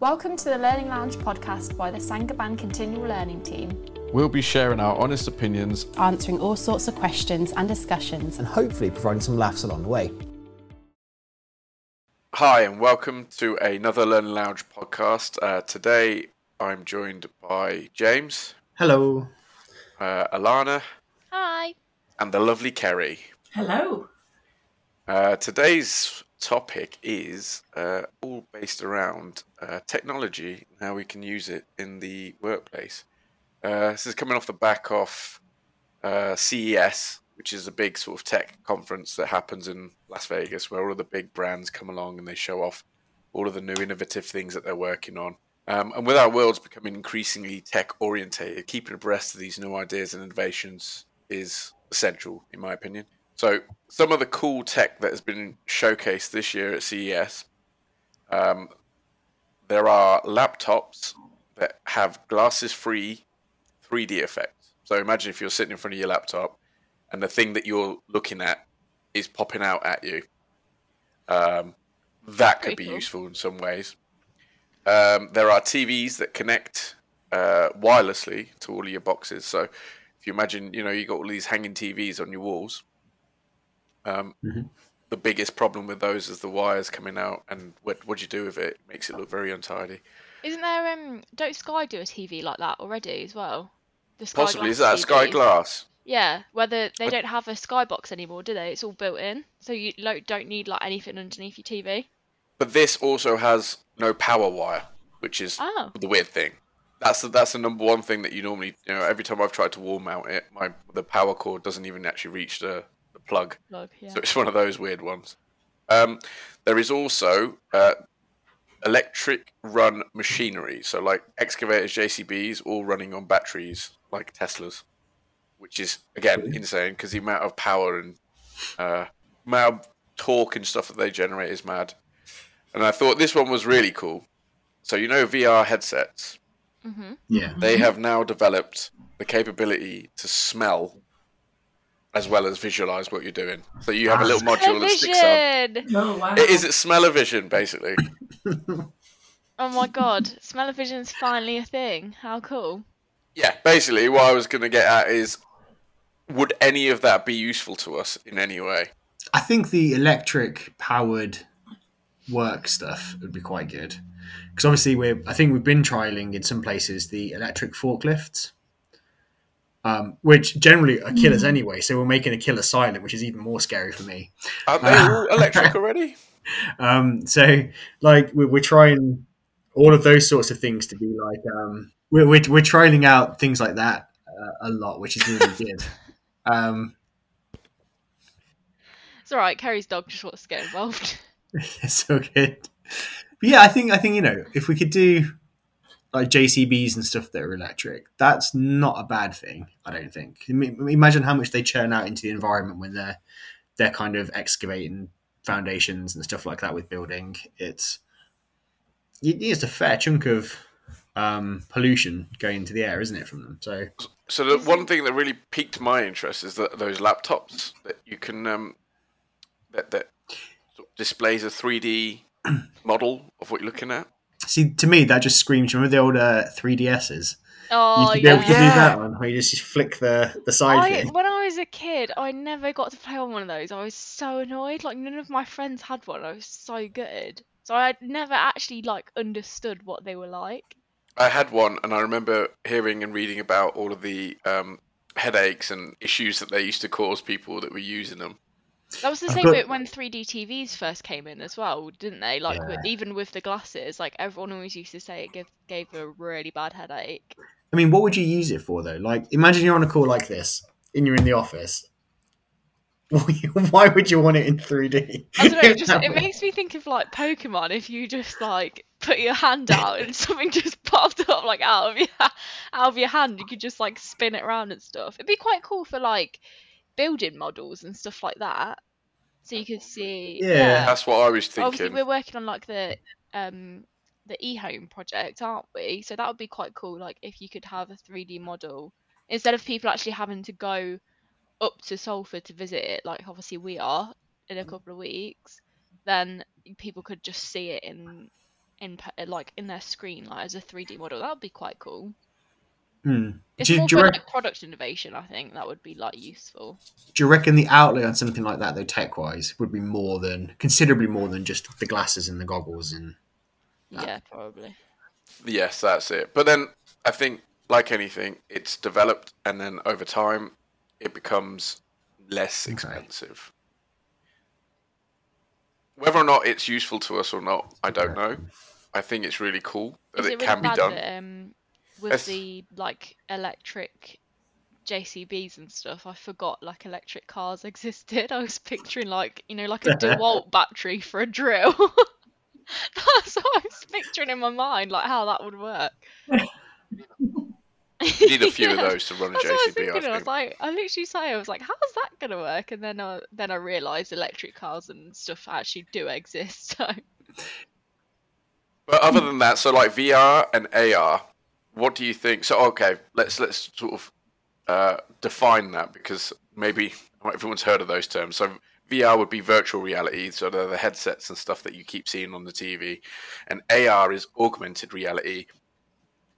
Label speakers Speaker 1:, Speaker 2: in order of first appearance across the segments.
Speaker 1: Welcome to the Learning Lounge podcast by the Saint-Gobain Continual Learning Team.
Speaker 2: We'll be sharing our honest opinions,
Speaker 3: answering all sorts of questions and discussions,
Speaker 4: and hopefully providing some laughs along the way.
Speaker 2: Hi, and welcome to another Learning Lounge podcast. Uh, today I'm joined by James.
Speaker 4: Hello.
Speaker 2: Uh, Alana.
Speaker 5: Hi.
Speaker 2: And the lovely Kerry.
Speaker 6: Hello.
Speaker 2: Uh, today's topic is uh, all based around uh, technology how we can use it in the workplace. Uh, this is coming off the back of uh, CES, which is a big sort of tech conference that happens in Las Vegas, where all of the big brands come along and they show off all of the new innovative things that they're working on. Um, and with our worlds becoming increasingly tech orientated, keeping abreast of these new ideas and innovations is essential, in my opinion. So, some of the cool tech that has been showcased this year at CES um, there are laptops that have glasses free 3D effects. So, imagine if you're sitting in front of your laptop and the thing that you're looking at is popping out at you. Um, that could be cool. useful in some ways. Um, there are TVs that connect uh, wirelessly to all of your boxes. So if you imagine, you know, you got all these hanging TVs on your walls. Um, mm-hmm. The biggest problem with those is the wires coming out, and what what you do with it, it makes it look very untidy.
Speaker 5: Isn't there um? Don't Sky do a TV like that already as well?
Speaker 2: The Sky Possibly is that TV. Sky Glass?
Speaker 5: Yeah, whether they don't have a Skybox anymore, do they? It's all built in, so you don't need like anything underneath your TV.
Speaker 2: But this also has no power wire, which is oh. the weird thing. That's the, that's the number one thing that you normally you know every time I've tried to wall mount it, my the power cord doesn't even actually reach the, the plug.
Speaker 5: plug yeah.
Speaker 2: So it's one of those weird ones. Um, there is also uh, electric run machinery, so like excavators, JCBs, all running on batteries like Teslas, which is again insane because the amount of power and uh, amount of torque and stuff that they generate is mad. And I thought this one was really cool. So you know VR headsets.
Speaker 5: Mm-hmm.
Speaker 4: Yeah.
Speaker 2: They have now developed the capability to smell as well as visualize what you're doing. So you have a ah. little module that sticks
Speaker 5: up.
Speaker 6: Oh, wow.
Speaker 2: It is smell-o-vision, basically.
Speaker 5: oh my god, smell-o-vision's finally a thing. How cool.
Speaker 2: Yeah, basically what I was going to get at is would any of that be useful to us in any way?
Speaker 4: I think the electric powered work stuff would be quite good because obviously we're I think we've been trialing in some places the electric forklifts, um, which generally are killers mm. anyway. So we're making a killer silent, which is even more scary for me.
Speaker 2: Are they uh, all electric already?
Speaker 4: Um, so like we're, we're, trying all of those sorts of things to be like um, we're, we're, we're trialing out things like that uh, a lot, which is really good. Um,
Speaker 5: it's all right. Kerry's dog just wants to get involved.
Speaker 4: so good. But yeah, I think I think you know if we could do like JCBs and stuff that are electric, that's not a bad thing. I don't think. Imagine how much they churn out into the environment when they're they're kind of excavating foundations and stuff like that with building. It's it's a fair chunk of um, pollution going into the air, isn't it, from them? So,
Speaker 2: so the one thing that really piqued my interest is that those laptops that you can um, that that displays a 3D model of what you're looking at.
Speaker 4: See, to me, that just screams. Remember the old uh, 3DSs?
Speaker 5: Oh,
Speaker 4: you
Speaker 5: yeah.
Speaker 4: Able to do that one where you just, just flick the the side
Speaker 5: I, When I was a kid, I never got to play on one of those. I was so annoyed. Like none of my friends had one. I was so good. So I had never actually like understood what they were like.
Speaker 2: I had one, and I remember hearing and reading about all of the um, headaches and issues that they used to cause people that were using them.
Speaker 5: That was the same got... when 3D TVs first came in as well, didn't they? Like yeah. even with the glasses, like everyone always used to say it gave gave a really bad headache.
Speaker 4: I mean, what would you use it for though? Like, imagine you're on a call like this, and you're in the office. Why would you want it in 3D?
Speaker 5: I don't know. Just, it makes me think of like Pokemon. If you just like put your hand out and something just popped up like out of your out of your hand, you could just like spin it around and stuff. It'd be quite cool for like building models and stuff like that. So you could see.
Speaker 4: Yeah, yeah.
Speaker 2: that's what I was thinking.
Speaker 5: Obviously, we're working on like the um the e-home project, aren't we? So that would be quite cool. Like if you could have a 3D model instead of people actually having to go up to Salford to visit it, like obviously we are in a couple of weeks, then people could just see it in in like in their screen like as a 3D model. That would be quite cool.
Speaker 4: Hmm.
Speaker 5: It's
Speaker 4: Do,
Speaker 5: more
Speaker 4: do,
Speaker 5: for
Speaker 4: rec-
Speaker 5: like product innovation. I think that would be like useful.
Speaker 4: do you reckon the outlay on something like that, though, tech wise, would be more than considerably more than just the glasses and the goggles and Ah.
Speaker 5: Yeah, probably.
Speaker 2: Yes, that's it. But then I think, like anything, it's developed, and then over time, it becomes less
Speaker 4: Okay.
Speaker 2: expensive. Whether or not it's useful to us or not, I don't know. I think it's really cool that
Speaker 5: Is
Speaker 2: it,
Speaker 5: it really
Speaker 2: can be done.
Speaker 5: that um with
Speaker 2: Yes.
Speaker 5: the like electric JCBs and stuff, I forgot like electric cars existed. I was picturing like you know like a DeWalt battery for a drill. That's what I was picturing in my mind, like how that would work.
Speaker 2: You need a few of those to run a
Speaker 5: That's what I was
Speaker 2: JCB.
Speaker 5: thinking.
Speaker 2: I
Speaker 5: I was like, I literally say, I was like, how's that gonna work? And then, uh, then I realised electric cars and stuff actually do exist. So
Speaker 2: But other than that, so like VR and AR, what do you think? So okay, let's let's sort of uh, define that because maybe everyone's heard of those terms. So VR would be virtual reality, so the headsets and stuff that you keep seeing on the TV, and AR is augmented reality,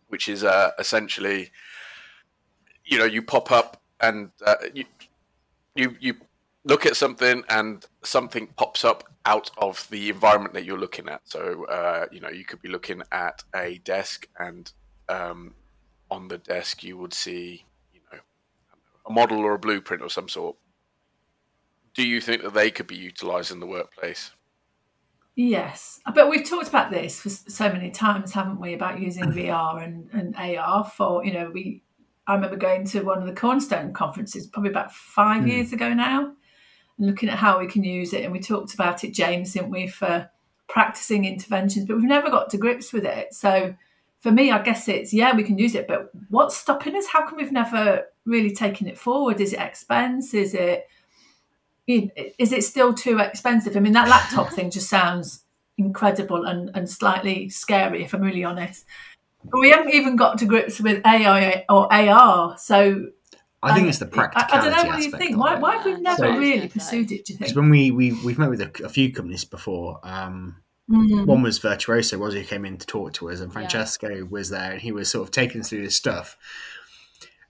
Speaker 2: which is uh, essentially, you know, you pop up and uh, you you you look at something and something pops up out of the environment that you're looking at. So, uh, you know, you could be looking at a desk, and um, on the desk you would see, you know, a model or a blueprint of some sort. Do you think that they could be utilised in the workplace?
Speaker 6: Yes, but we've talked about this for so many times, haven't we? About using VR and, and AR for you know we. I remember going to one of the Cornerstone conferences probably about five
Speaker 4: Hmm.
Speaker 6: years ago now, and looking at how we can use it. And we talked about it, James, didn't we, for practicing interventions, but we've never got to grips with it. So for me, I guess it's yeah, we can use it, but what's stopping us? How come we've never really taken it forward? Is it expense? Is it is it still too expensive? I mean, that laptop thing just sounds incredible and, and slightly scary, if I'm really honest. But we haven't even got to grips with AI or AR. So
Speaker 4: I think
Speaker 6: um,
Speaker 4: it's the
Speaker 6: I,
Speaker 4: practicality.
Speaker 6: I don't know what you think. Why, why have we never
Speaker 5: that's what I was
Speaker 6: really pursued it? Do you
Speaker 4: Because
Speaker 6: think?
Speaker 4: when we, we we've met with a, a few companies before, um,
Speaker 6: Mm.
Speaker 4: one was Virtuoso, was who came in to talk to us, and
Speaker 5: Yeah.
Speaker 4: Francesco was there, and he was sort of taking us through this stuff.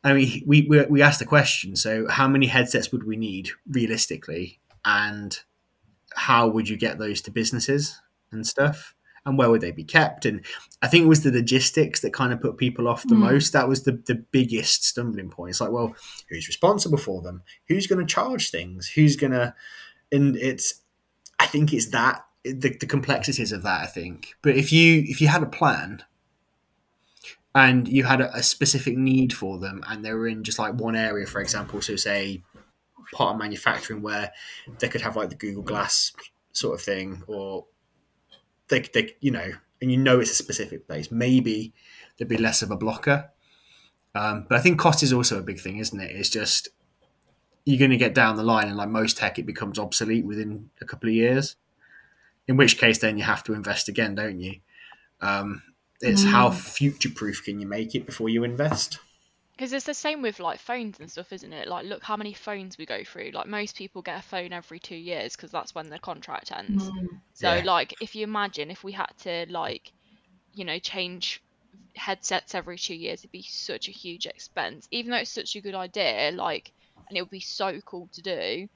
Speaker 4: And we, we we we asked the question: so how many headsets would we need realistically, and how would you get those to businesses and stuff, and where would they be kept? And I think it was the logistics that kind of put people off the
Speaker 6: Mm.
Speaker 4: most. That was the the biggest stumbling point. It's like, well, who's responsible for them? Who's going to charge things? Who's going to? And it's, I think it's that the, the complexities of that. I think, but if you if you had a plan and you had a, a specific need for them, and they were in just like one area, for example, so say part of manufacturing where they could have like the Google Glass sort of thing, or they, they you know, and you know it's a specific place, maybe there'd be less of a blocker. Um, but I think cost is also a big thing, isn't it? It's just you're going to get down the line, and like most tech, it becomes obsolete within a couple of years. In which case, then you have to invest again, don't you? Um, it's how future proof can you make it before you invest?
Speaker 5: Because it's the same with like phones and stuff, isn't it? Like, look how many phones we go through. Like, most people get a phone every two years because that's when the contract ends. So,
Speaker 4: Yeah.
Speaker 5: like, if you imagine if we had to, like, you know, change headsets every two years, it'd be such a huge expense. Even though it's such a good idea, like, and it would be so cool to do.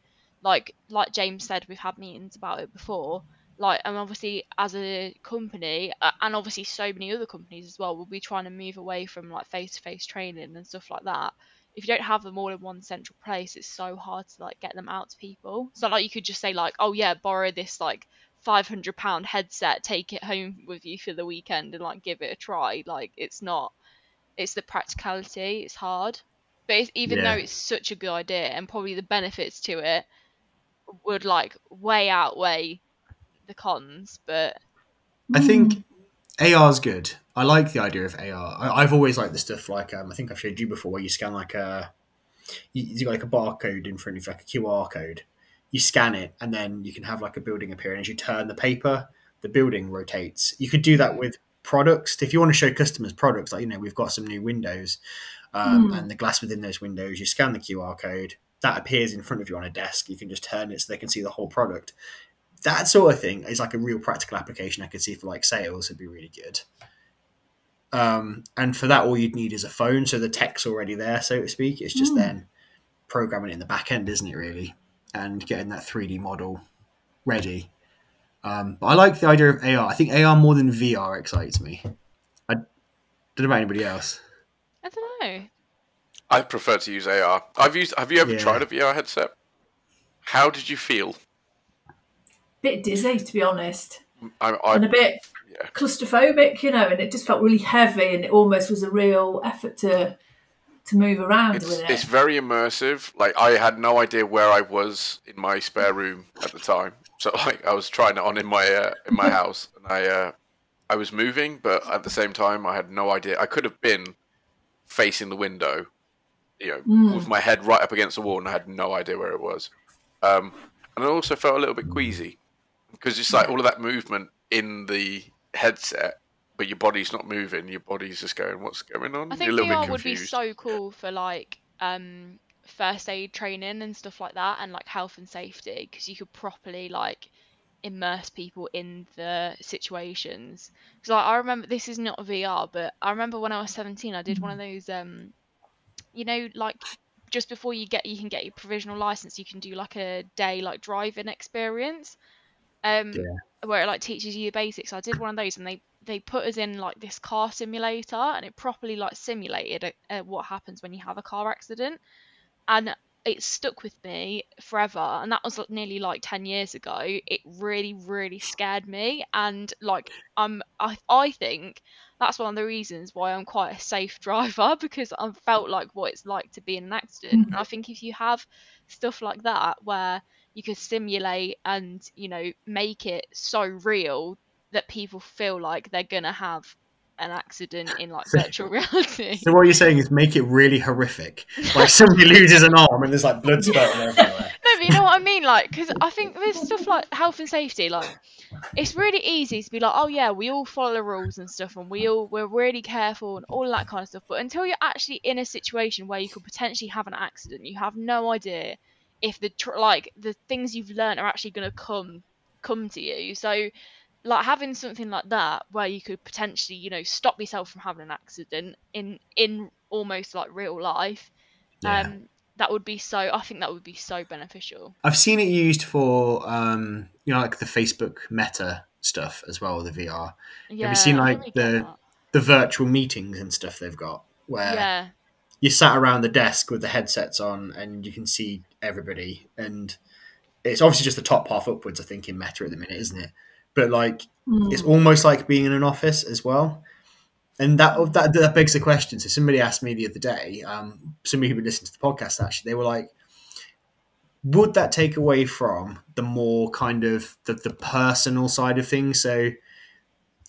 Speaker 5: Like, like James said, we've had meetings about it before. Like, and obviously, as a company, uh, and obviously so many other companies as well, will be trying to move away from like face-to-face training and stuff like that. If you don't have them all in one central place, it's so hard to like get them out to people. It's not like you could just say like, oh yeah, borrow this like five hundred pound headset, take it home with you for the weekend, and like give it a try. Like, it's not. It's the practicality. It's hard. But it's, even
Speaker 4: Yeah.
Speaker 5: though it's such a good idea, and probably the benefits to it would like way outweigh the cons, but
Speaker 4: I think AR is good. I like the idea of AR. I, I've always liked the stuff like um, I think I've showed you before, where you scan like a you, you got like a barcode in front of you, like a QR code. You scan it, and then you can have like a building appear. And as you turn the paper, the building rotates. You could do that with products. If you want to show customers products, like you know, we've got some new windows, um, and the glass within those windows. You scan the QR code, that appears in front of you on a desk. You can just turn it so they can see the whole product that sort of thing is like a real practical application I could see for like sales would be really good. Um, and for that, all you'd need is a phone, so the tech's already there, so to speak. It's just
Speaker 6: Mm.
Speaker 4: then programming it in the back end, isn't it? Really, and getting that three D model ready. Um, but I like the idea of AR. I think AR more than VR excites me. I don't know about anybody else.
Speaker 5: I don't know.
Speaker 2: I prefer to use AR. I've used. Have you ever
Speaker 4: Yeah.
Speaker 2: tried a VR headset? How did you feel?
Speaker 6: Bit dizzy, to be honest,
Speaker 2: I,
Speaker 6: and a bit
Speaker 2: yeah.
Speaker 6: claustrophobic, you know, and it just felt really heavy, and it almost was a real effort to to move around
Speaker 2: It's,
Speaker 6: with it.
Speaker 2: it's very immersive. Like I had no idea where I was in my spare room at the time. So like I was trying it on in my uh, in my house, and I uh, I was moving, but at the same time I had no idea. I could have been facing the window, you know,
Speaker 6: Mm.
Speaker 2: with my head right up against the wall, and I had no idea where it was. Um, and I also felt a little bit queasy because it's like all of that movement in the headset, but your body's not moving. Your body's just going, "What's going on?"
Speaker 5: I think
Speaker 2: You're
Speaker 5: VR would be so cool for like um first aid training and stuff like that, and like health and safety, because you could properly like immerse people in the situations. Because like, I remember this is not VR, but I remember when I was 17, I did one of those um, you know, like just before you get you can get your provisional license, you can do like a day like driving experience. Um, where it like teaches you the basics. I did one of those, and they they put us in like this car simulator, and it properly like simulated uh, what happens when you have a car accident, and it stuck with me forever. And that was nearly like ten years ago. It really really scared me, and like I'm I I think that's one of the reasons why I'm quite a safe driver because I've felt like what it's like to be in an accident. And I think if you have stuff like that where you could simulate and you know make it so real that people feel like they're gonna have an accident in like virtual reality.
Speaker 4: So what you're saying is make it really horrific. Like somebody loses an arm and there's like blood spurting everywhere.
Speaker 5: No, but you know what I mean, like, because I think there's stuff like health and safety, like, it's really easy to be like, oh yeah, we all follow the rules and stuff, and we all we're really careful and all that kind of stuff. But until you're actually in a situation where you could potentially have an accident, you have no idea if the tr- like the things you've learned are actually going to come come to you. So, like having something like that where you could potentially, you know, stop yourself from having an accident in in almost like real life.
Speaker 4: Yeah.
Speaker 5: Um, that would be so. I think that would be so beneficial.
Speaker 4: I've seen it used for um, you know like the Facebook Meta stuff as well, the VR.
Speaker 5: Yeah, have
Speaker 4: you seen, like,
Speaker 5: really
Speaker 4: the- The virtual meetings and stuff they've got where
Speaker 5: yeah,
Speaker 4: you sat around the desk with the headsets on and you can see everybody and it's obviously just the top half upwards, I think, in Meta at the minute, isn't it? But like
Speaker 6: Mm.
Speaker 4: it's almost like being in an office as well. And that, that that begs the question. So somebody asked me the other day, um, somebody who would listen to the podcast actually, they were like, would that take away from the more kind of the, the personal side of things? So,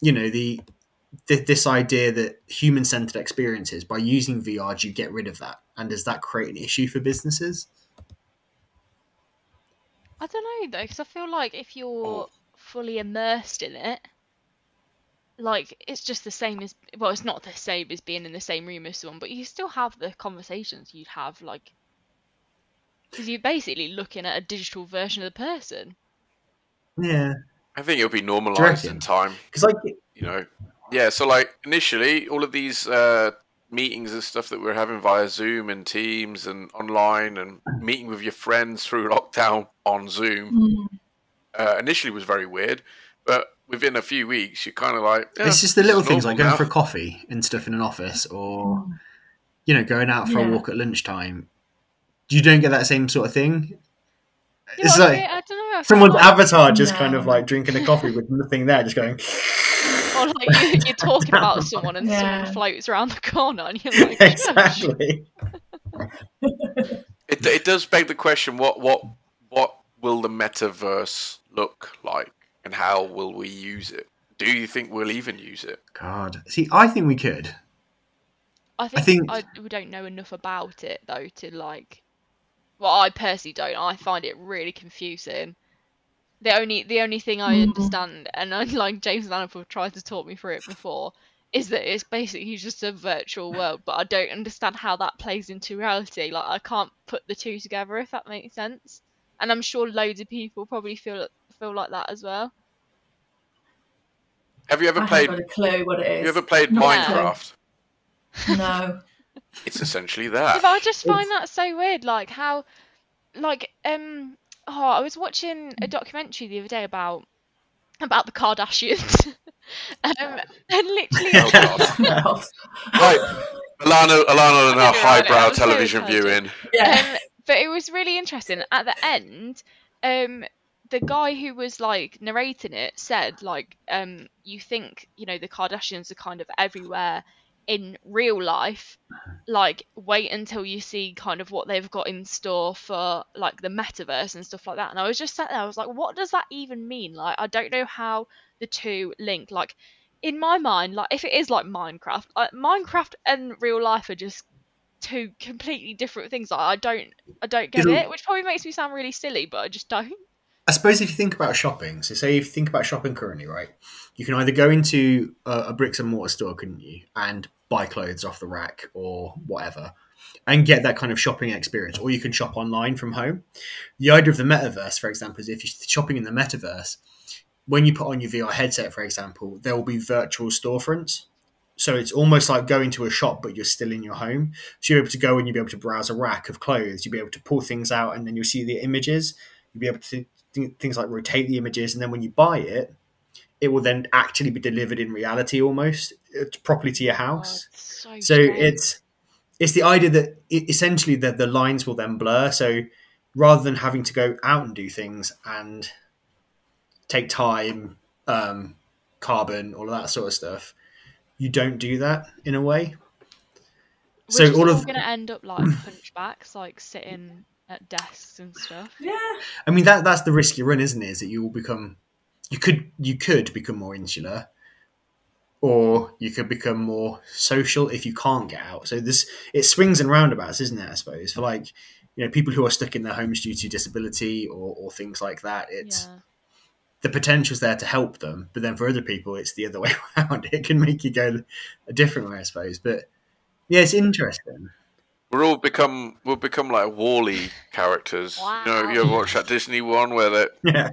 Speaker 4: you know, the, the this idea that human centered experiences by using VR, do you get rid of that? And does that create an issue for businesses?
Speaker 5: I don't know though, because I feel like if you're
Speaker 2: Oh.
Speaker 5: fully immersed in it, like it's just the same as well, it's not the same as being in the same room as someone, but you still have the conversations you'd have, like, because you're basically looking at a digital version of the person.
Speaker 4: Yeah,
Speaker 2: I think it'll be normalized in time.
Speaker 4: because like
Speaker 2: you know yeah so like initially all of these uh meetings and stuff that we're having via zoom and teams and online and meeting with your friends through lockdown on zoom.
Speaker 6: Mm.
Speaker 2: uh, initially was very weird but within a few weeks you're kind of like yeah,
Speaker 4: it's just the little things like
Speaker 2: normal
Speaker 4: going for a coffee and stuff in an office or you know going out for a walk at lunchtime. You don't get that same sort of thing?
Speaker 5: You
Speaker 4: it's
Speaker 5: know,
Speaker 4: like
Speaker 5: feel- I don't know.
Speaker 4: Someone's
Speaker 5: like,
Speaker 4: avatar just kind of like drinking a coffee with nothing there just going
Speaker 5: or like you, you're talking about someone and
Speaker 6: Yeah.
Speaker 5: someone floats around the corner and you're like,
Speaker 4: exactly
Speaker 2: it, it does beg the question what what what will the metaverse look like and how will we use it do you think we'll even use it
Speaker 4: god see i think we could
Speaker 5: I think,
Speaker 4: think-
Speaker 5: I, we don't know enough about it though to like. Well, I personally don't. I find it really confusing. The only the only thing I
Speaker 6: Mhm.
Speaker 5: understand, and I, like James Lanifor tried to talk me through it before, is that it's basically just a virtual world. But I don't understand how that plays into reality. Like I can't put the two together if that makes sense. And I'm sure loads of people probably feel feel like that as well.
Speaker 2: Have you ever
Speaker 6: I
Speaker 2: played?
Speaker 6: haven't got a clue what it is.
Speaker 2: Have you ever played
Speaker 6: Not.
Speaker 2: Minecraft?
Speaker 6: No.
Speaker 2: It's essentially that.
Speaker 5: but I just find that so weird, like how, like um, oh, I was watching a documentary the other day about about the Kardashians, um, and literally,
Speaker 2: Oh god. Right, Alana, Alana, and
Speaker 5: I
Speaker 2: our
Speaker 5: know, I
Speaker 2: highbrow
Speaker 5: I was very
Speaker 2: television
Speaker 5: excited.
Speaker 2: viewing.
Speaker 6: Yeah.
Speaker 5: um, but it was really interesting. At the end, um, the guy who was like narrating it said like, um, you think you know the Kardashians are kind of everywhere in real life. Like, wait until you see kind of what they've got in store for like the metaverse and stuff like that. And I was just sat there, I was like, what does that even mean? Like, I don't know how the two link. Like, in my mind, like if it is like Minecraft, like Minecraft and real life are just two completely different things. Like, I don't, I don't get
Speaker 4: It'll-
Speaker 5: it, which probably makes me sound really silly, but I just don't.
Speaker 4: I suppose if you think about shopping, so say if you think about shopping currently, right, you can either go into a, a bricks and mortar store, couldn't you, and buy clothes off the rack or whatever, and get that kind of shopping experience, or you can shop online from home. The idea of the metaverse, for example, is if you're shopping in the metaverse, when you put on your VR headset, for example, there will be virtual storefronts. So it's almost like going to a shop, but you're still in your home. So you're able to go and you'll be able to browse a rack of clothes. You'll be able to pull things out, and then you'll see the images. You'll be able to th- things like rotate the images, and then when you buy it, it will then actually be delivered in reality almost uh, properly to your
Speaker 5: Oh,
Speaker 4: house.
Speaker 5: it's so
Speaker 4: So it's it's the idea that it, essentially the, the lines will then blur. So rather than having to go out and do things and take time, um, carbon, all of that sort of stuff, you don't do that in a way.
Speaker 5: We're
Speaker 4: so
Speaker 5: just
Speaker 4: all
Speaker 5: all
Speaker 4: of-
Speaker 5: gonna end up like punchbacks, like sitting at desks and stuff.
Speaker 6: Yeah.
Speaker 4: I mean that that's the risk you run, isn't it? Is that you will become you could you could become more insular, or you could become more social if you can't get out. So this it swings and roundabouts, isn't it? I suppose for like you know people who are stuck in their homes due to disability or, or things like that. It's
Speaker 5: Yeah.
Speaker 4: the potential's there to help them, but then for other people, it's the other way around. It can make you go a different way, I suppose. But yeah, it's interesting.
Speaker 2: We're all become we'll become like WALL-E characters. You know, you ever watch that Disney one where they're
Speaker 4: Yeah,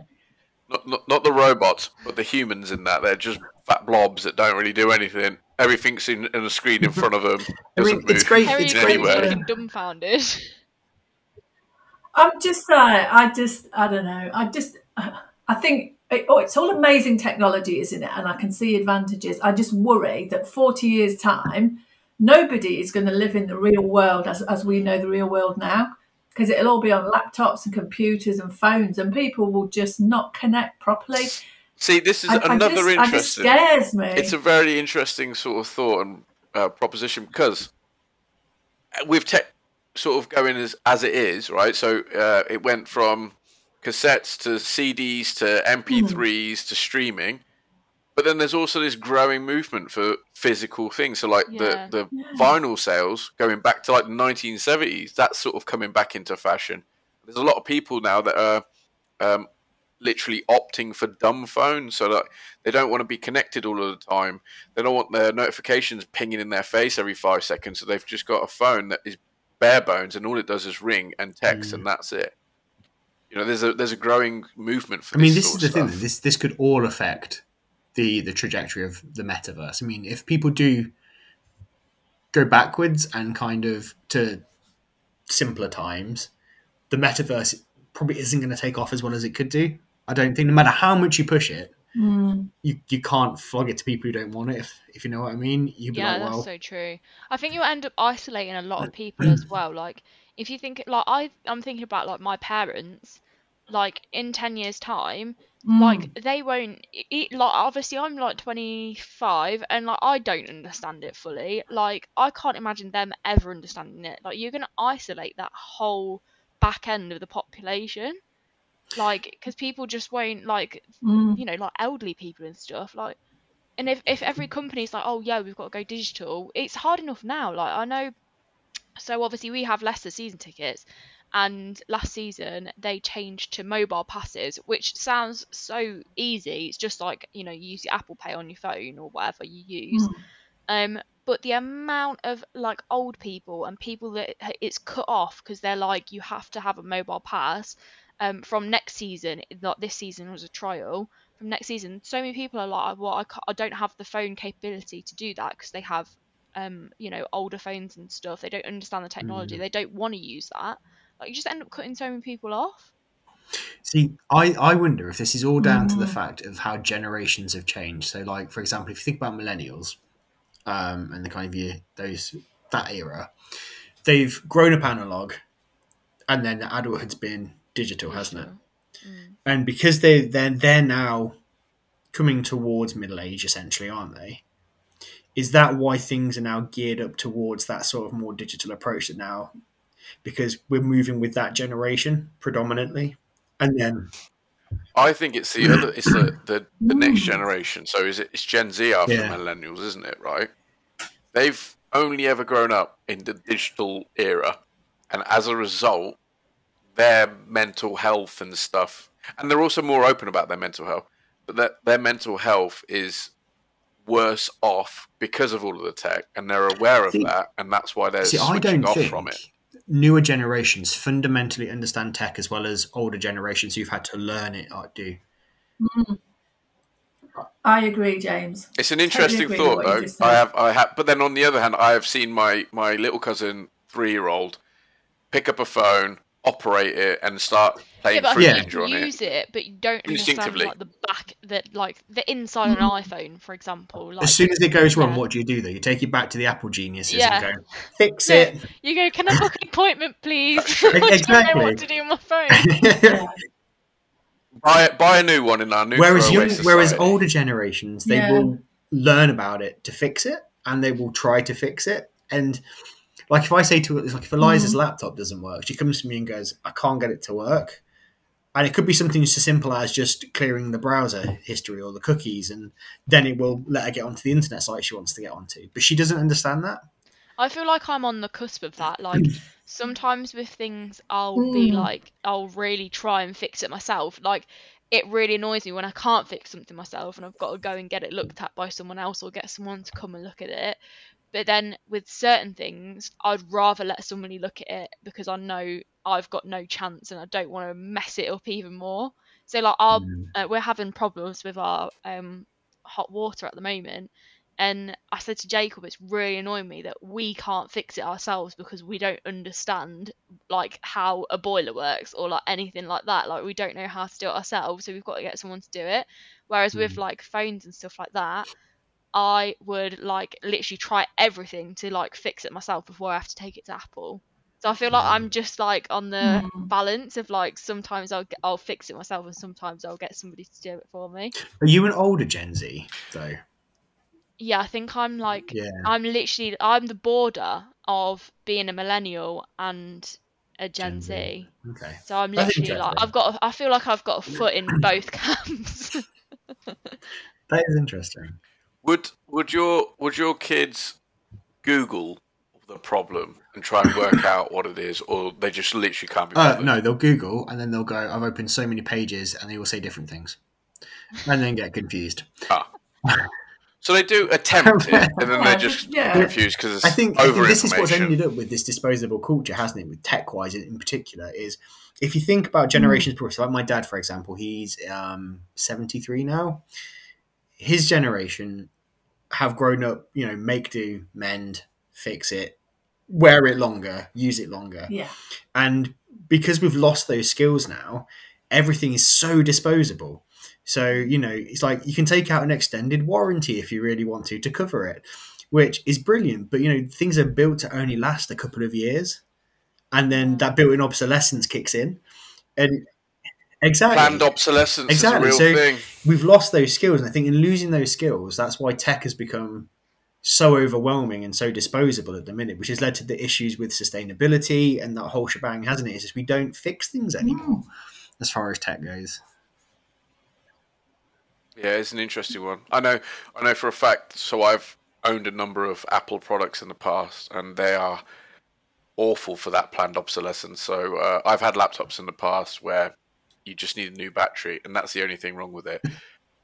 Speaker 2: not, not not the robots, but the humans in that. They're just fat blobs that don't really do anything. Everything's in, in a screen in front of them.
Speaker 4: I mean,
Speaker 2: doesn't
Speaker 4: it's
Speaker 2: move
Speaker 4: great-
Speaker 5: Harry
Speaker 4: it's
Speaker 2: in
Speaker 5: is
Speaker 4: great,
Speaker 2: way.
Speaker 5: fucking dumbfounded.
Speaker 6: I'm just, uh, I just, I don't know. I just, I think, oh, it's all amazing technology, isn't it? And I can see advantages. I just worry that 40 years' time, nobody is going to live in the real world as, as we know the real world now, because it'll all be on laptops and computers and phones, and people will just not connect properly.
Speaker 2: See, this is
Speaker 6: I, I
Speaker 2: another
Speaker 6: I just
Speaker 2: interesting.
Speaker 6: scares me.
Speaker 2: It's a very interesting sort of thought and uh, proposition because with tech sort of going as as it is, right? So uh, it went from cassettes to CDs to MP3s to streaming, but then there's also this growing movement for physical things. So like
Speaker 5: Yeah.
Speaker 2: the the vinyl sales going back to like the 1970s, that's sort of coming back into fashion. There's a lot of people now that are um, literally opting for dumb phones, so that they don't want to be connected all of the time. They don't want their notifications pinging in their face every five seconds. So they've just got a phone that is bare bones, and all it does is ring and text,
Speaker 4: Mm.
Speaker 2: and that's it. You know, there's a there's a growing movement for.
Speaker 4: I mean,
Speaker 2: this
Speaker 4: this is the
Speaker 2: of
Speaker 4: thing. this this could all affect the the trajectory of the metaverse. I mean, if people do go backwards and kind of to simpler times, the metaverse probably isn't going to take off as well as it could do. I don't think, no matter how much you push it,
Speaker 6: Mm.
Speaker 4: you, you can't flog it to people who don't want it. If, if you know what I mean, you'd be
Speaker 5: yeah,
Speaker 4: like,
Speaker 5: that's so true. I think you'll end up isolating a lot of people as well. Like if you think like I I'm thinking about like my parents, like in ten years time,
Speaker 6: Mm.
Speaker 5: like they won't eat like obviously I'm like 25 and like I don't understand it fully. Like I can't imagine them ever understanding it. Like you're gonna isolate that whole back end of the population. Like because people just won't like
Speaker 6: Mm.
Speaker 5: you know, like elderly people and stuff. Like, and if if every company's like, oh yeah, we've got to go digital, it's hard enough now. Like I know, so obviously we have Leicester season tickets, and last season they changed to mobile passes, which sounds so easy. It's just like you know, you use your Apple Pay on your phone or whatever you use. Um, but the amount of like old people and people that it's cut off because they're like you have to have a mobile pass um, from next season, not this season was a trial. From next season, so many people are like, well, I, I don't have the phone capability to do that because they have, um, you know, older phones and stuff. They don't understand the technology.
Speaker 4: Mm.
Speaker 5: They don't want to use that. Like you just end up cutting so many people off.
Speaker 4: See, I, I wonder if this is all down to the
Speaker 6: Mm.
Speaker 4: fact of how generations have changed. So, like for example, if you think about millennials, um, and the kind of year those that era, they've grown up analog, and then adulthood's been digital, hasn't it? And because they they're they're now coming towards middle age, essentially, aren't they? Is that why things are now geared up towards that sort of more digital approach that now, because we're moving with that generation predominantly, and then
Speaker 2: I think it's the other, it's the, the, the next generation. So is it? It's Gen Z after
Speaker 4: Yeah.
Speaker 2: millennials, isn't it? Right? They've only ever grown up in the digital era, and as a result, their mental health and stuff, and they're also more open about their mental health. But that their mental health is worse off because of all of the tech, and they're aware of
Speaker 4: See-
Speaker 2: that, and that's why they're
Speaker 4: See,
Speaker 2: switching off
Speaker 4: think
Speaker 2: from it.
Speaker 4: Newer generations fundamentally understand tech as well as older generations who've had to learn it uh, do.
Speaker 6: I agree, James.
Speaker 2: It's an interesting
Speaker 6: agree with
Speaker 2: thought, though. I have, I have, but then on the other hand, I have seen my my little cousin, three year old, pick up a phone, operate it, and start playing
Speaker 5: Yeah, but I
Speaker 2: Fruit
Speaker 4: Yeah.
Speaker 5: think
Speaker 2: Ninja
Speaker 5: you
Speaker 2: on it.
Speaker 5: use it, but you don't understand
Speaker 2: Instinctively.
Speaker 5: like the back, that like the inside of an mm-hmm. iPhone, for example. Like
Speaker 4: as soon as it goes wrong,
Speaker 5: yeah.
Speaker 4: what do you do though? You take it back to the Apple geniuses
Speaker 5: Yeah.
Speaker 4: and go, fix
Speaker 5: Yeah.
Speaker 4: it.
Speaker 5: you go, can I book an appointment, please? exactly. I don't know what to do on my phone.
Speaker 6: Yeah.
Speaker 2: Buy buy a new one in our new.
Speaker 4: whereas
Speaker 2: throwaway
Speaker 4: young, whereas older generations, they
Speaker 6: Yeah.
Speaker 4: will learn about it to fix it, and they will try to fix it. And like if I say to like if Eliza's
Speaker 6: Mm-hmm.
Speaker 4: laptop doesn't work, she comes to me and goes, "I can't get it to work." And it could be something as simple as just clearing the browser history or the cookies, and then it will let her get onto the internet site she wants to get onto. But she doesn't understand that.
Speaker 5: I feel like I'm on the cusp of that. Like sometimes with things, I'll be
Speaker 6: Mm.
Speaker 5: like, I'll really try and fix it myself. Like it really annoys me when I can't fix something myself and I've got to go and get it looked at by someone else or get someone to come and look at it. But then with certain things, I'd rather let somebody look at it because I know I've got no chance and I don't want to mess it up even more. So like our, uh, we're having problems with our um, hot water at the moment, and I said to Jacob, it's really annoying me that we can't fix it ourselves because we don't understand like how a boiler works or like anything like that. Like we don't know how to do it ourselves, so we've got to get someone to do it. Whereas with like phones and stuff like that, I would like literally try everything to like fix it myself before I have to take it to Apple. So I feel like I'm mm. just like on the mm. balance of like sometimes I'll get, I'll fix it myself and sometimes I'll get somebody to do it for me.
Speaker 4: Are you an older Gen Z though?
Speaker 5: Yeah, I think I'm like
Speaker 4: Yeah.
Speaker 5: I'm literally I'm the border of being a millennial and a Gen,
Speaker 4: Gen Z.
Speaker 5: Z.
Speaker 4: Okay.
Speaker 5: So I'm literally like. I've got a, I feel like I've got a foot in both camps.
Speaker 4: That is interesting.
Speaker 2: Would would your would your kids Google the problem and try and work out what it is, or they just literally can't be
Speaker 4: Uh, no, they'll Google and then they'll go, I've opened so many pages and they will say different things. And then get confused.
Speaker 2: Ah. So they do attempt it, and then they're just
Speaker 6: Yeah.
Speaker 2: confused because
Speaker 4: I think, I think this is what's ended up with this disposable culture, hasn't it? With tech wise, in particular, is if you think about generations before, so like my dad, for example, he's um, 73 now. His generation have grown up, you know, make do, mend, fix it, wear it longer, use it longer.
Speaker 6: Yeah.
Speaker 4: And because we've lost those skills now, everything is so disposable. So, you know, it's like you can take out an extended warranty if you really want to to cover it, which is brilliant. But, you know, things are built to only last a couple of years. And then mm. that built in obsolescence kicks in. And exactly.
Speaker 2: Planned obsolescence
Speaker 4: Exactly.
Speaker 2: is a
Speaker 4: So
Speaker 2: real thing.
Speaker 4: we've lost those skills. And I think in losing those skills, that's why tech has become so overwhelming and so disposable at the minute, which has led to the issues with sustainability and that whole shebang, hasn't it? It's just we don't fix things anymore as far as tech goes.
Speaker 2: Yeah, it's an interesting one. I know, I know for a fact. So I've owned a number of Apple products in the past, and they are awful for that planned obsolescence. So uh, I've had laptops in the past where you just need a new battery, and that's the only thing wrong with it.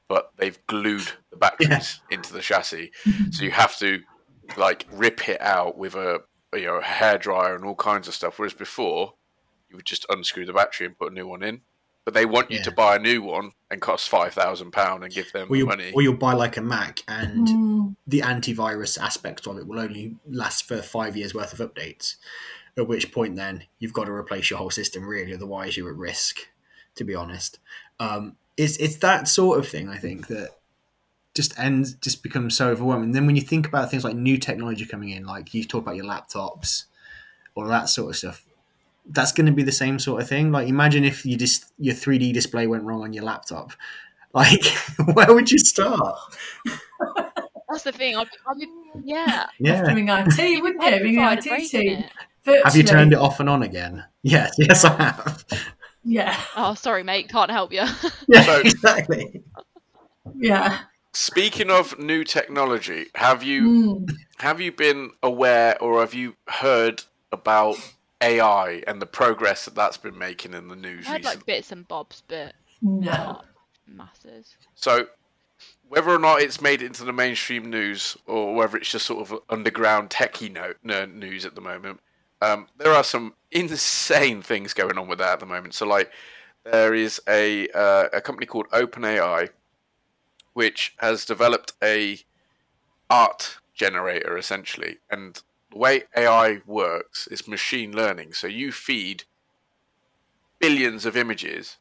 Speaker 2: But they've glued the batteries into the chassis, so you have to like rip it out with a you know a hairdryer and all kinds of stuff. Whereas before, you would just unscrew the battery and put a new one in. But they want you
Speaker 4: Yeah.
Speaker 2: to buy a new one and cost five thousand pound and give them
Speaker 4: Or
Speaker 2: the money.
Speaker 4: or you'll buy like a Mac and
Speaker 6: Mm.
Speaker 4: the antivirus aspect of it will only last for five years worth of updates. At which point, then you've got to replace your whole system, really. Otherwise, you're at risk. To be honest, um, it's it's that sort of thing. I think that just ends just becomes so overwhelming. then when you think about things like new technology coming in, like you talk about your laptops, all that sort of stuff, that's going to be the same sort of thing. Like imagine if you just your 3D display went wrong on your laptop. Like, where would you start?
Speaker 5: That's the thing. I'd, I'd be, yeah.
Speaker 4: Yeah.
Speaker 6: Doing IT, wouldn't you? Being IT team.
Speaker 4: Have you turned it off and on again? Yes, yes, I have.
Speaker 6: Yeah,
Speaker 5: Oh, sorry, mate. Can't help you.
Speaker 4: Yeah,
Speaker 2: So-
Speaker 4: exactly.
Speaker 6: yeah.
Speaker 2: Speaking of new technology, have you
Speaker 6: Mm.
Speaker 2: have you been aware or have you heard about AI and the progress that that's been making in the news
Speaker 5: I had
Speaker 2: recently?
Speaker 5: like bits and bobs, but
Speaker 6: No.
Speaker 5: not masses.
Speaker 2: So, whether or not it's made it into the mainstream news or whether it's just sort of underground techie no, no, news at the moment, um, there are some insane things going on with that at the moment. So, like, there is a uh, a company called OpenAI, which has developed a art generator essentially, and the way AI works is machine learning. So you feed billions of images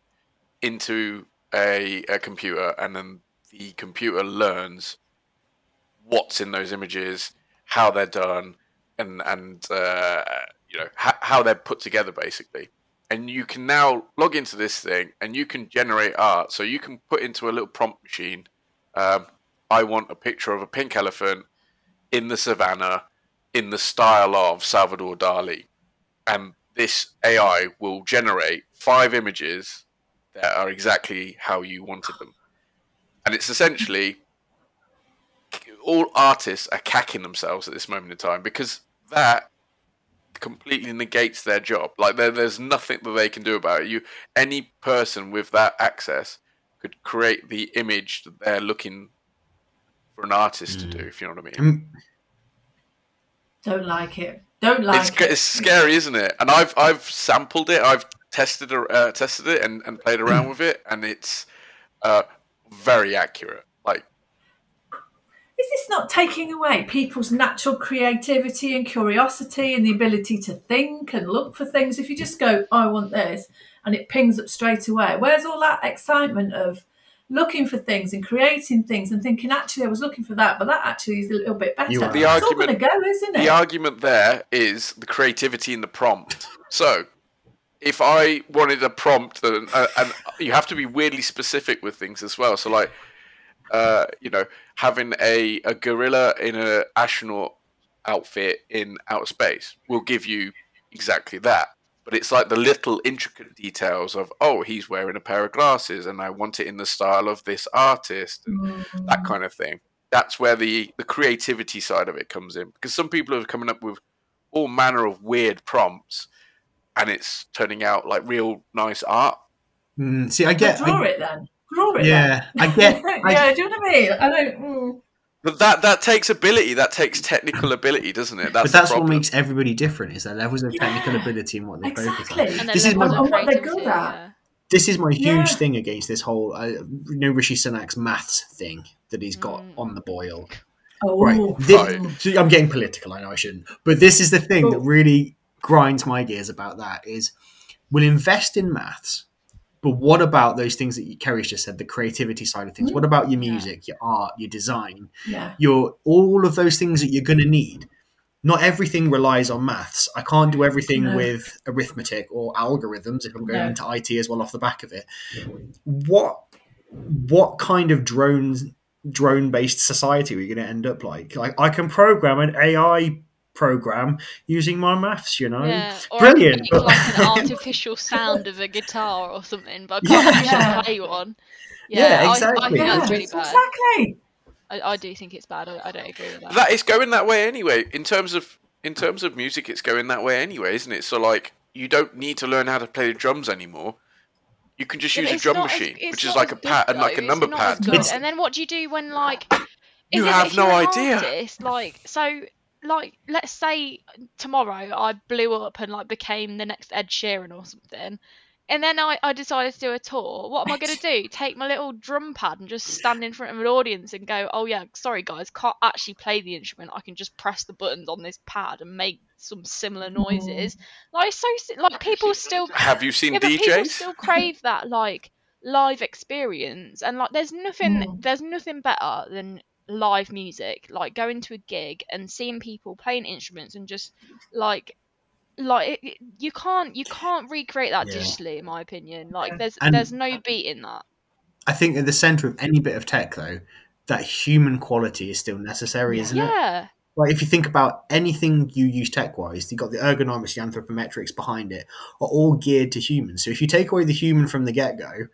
Speaker 2: into a, a computer, and then the computer learns what's in those images, how they're done, and and uh, you know how, how they're put together, basically. And you can now log into this thing, and you can generate art. So you can put into a little prompt machine. Um, I want a picture of a pink elephant in the savannah in the style of Salvador Dali, and this AI will generate five images that are exactly how you wanted them. And it's essentially all artists are cacking themselves at this moment in time because that completely negates their job. Like there, there's nothing that they can do about it. You, any person with that access could create the image that they're looking for an artist to do. If you know what I mean.
Speaker 4: Um,
Speaker 6: Don't like it. Don't like
Speaker 2: it's,
Speaker 6: it.
Speaker 2: it's scary, isn't it? And I've I've sampled it. I've tested it- uh, tested it and, and played around with it, and it's uh, very accurate. Like
Speaker 6: Is this not taking away people's natural creativity and curiosity and the ability to think and look for things? If you just go, I want this, and it pings up straight away, where's all that excitement of looking for things and creating things and thinking, actually, I was looking for that, but that actually is a little bit better.
Speaker 4: You.
Speaker 2: The
Speaker 6: it's
Speaker 2: argument-
Speaker 6: go, isn't it?
Speaker 2: the argument there is the creativity in the prompt. So if I wanted a prompt, uh, and you have to be weirdly specific with things as well. So like, uh, you know, having a, a gorilla in an astronaut outfit in outer space will give you exactly that. But it's like the little intricate details of, oh, he's wearing a pair of glasses, and I want it in the style of this artist, and
Speaker 6: Mm.
Speaker 2: that kind of thing. That's where the the creativity side of it comes in because some people are coming up with all manner of weird prompts, and it's turning out like real nice art.
Speaker 4: mm, see, I
Speaker 6: Well,
Speaker 4: get.
Speaker 6: draw
Speaker 4: I,
Speaker 6: it then. Draw it.
Speaker 4: yeah, I get. I,
Speaker 6: yeah, do you know what I mean? I don't. Mm.
Speaker 2: But that that takes ability. That takes technical ability, doesn't it? That's
Speaker 4: but that's what makes everybody different. Is their levels of technical ability and what they focus
Speaker 6: Exactly.
Speaker 4: on.
Speaker 5: And then
Speaker 4: This is
Speaker 5: levels
Speaker 4: my-
Speaker 5: of
Speaker 6: And what they're good
Speaker 5: creativity,
Speaker 6: at.
Speaker 4: this is my huge
Speaker 6: Yeah.
Speaker 4: thing against this whole uh, you know Rishi Sunak's maths thing that he's got
Speaker 5: Mm.
Speaker 4: on the boil.
Speaker 6: Oh,
Speaker 4: Right. Thi-
Speaker 2: Right.
Speaker 4: so I'm getting political. I know I shouldn't, but this is the thing that
Speaker 6: Oh.
Speaker 4: really grinds my gears about that is we'll invest in maths, but what about those things that you, Kerry's just said, the creativity side of things? Mm. What about your
Speaker 5: Yeah.
Speaker 4: music, your art, your design,
Speaker 6: yeah.
Speaker 4: your all of those things that you're going to need? Not everything relies on maths. I can't do everything
Speaker 6: No.
Speaker 4: with arithmetic or algorithms if I'm going
Speaker 6: No.
Speaker 4: into IT as well off the back of it. What what kind of drones drone based society are we going to end up like? Like I can program an AI program using my maths, you know.
Speaker 5: Yeah, or
Speaker 4: Brilliant, but-
Speaker 5: like an artificial sound of a guitar or something, but I can't
Speaker 4: Yeah.
Speaker 5: actually
Speaker 6: Yeah.
Speaker 5: play one.
Speaker 4: Yeah,
Speaker 5: I- I, think
Speaker 4: exactly.
Speaker 5: that's
Speaker 6: Yeah,
Speaker 5: really bad.
Speaker 6: Exactly.
Speaker 5: I, I do think it's bad. I, I don't agree with that.
Speaker 2: that is going that way anyway. In terms of in terms of music, it's going that way anyway, isn't it? So like, you don't need to learn how to play the drums anymore. You can just
Speaker 5: Yeah,
Speaker 2: use a drum
Speaker 5: not as-
Speaker 2: machine,
Speaker 5: it's
Speaker 2: which is like a pad and like a number
Speaker 5: It's not as
Speaker 2: pad.
Speaker 5: And then what do you do when like?
Speaker 2: You have no
Speaker 5: you're
Speaker 2: idea.
Speaker 5: Artist, like so, like let's say tomorrow I blew up and like became the next Ed Sheeran or something, and then I, I decided to do a tour. What am I going to do? Take my little drum pad and just stand in front of an audience and go, oh yeah, sorry guys, can't actually play the instrument. I can just press the buttons on this pad and make some similar noises. Like so like people still
Speaker 2: Have you seen
Speaker 5: yeah, but people
Speaker 2: DJs?
Speaker 5: still crave that like live experience, and like there's nothing
Speaker 6: Mm.
Speaker 5: there's nothing better than live music. Like going to a gig and seeing people playing instruments and just like like it, you can't you can't recreate that
Speaker 4: Yeah.
Speaker 5: digitally, in my opinion. Like there's
Speaker 4: And-
Speaker 5: there's no beat in that.
Speaker 4: I think at the center of any bit of tech, though, that human quality is still necessary, isn't it?
Speaker 5: Yeah,
Speaker 4: Like if you think about anything you use tech wise, you've got the ergonomics, the anthropometrics behind it, are all geared to humans. So if you take away the human from the get go,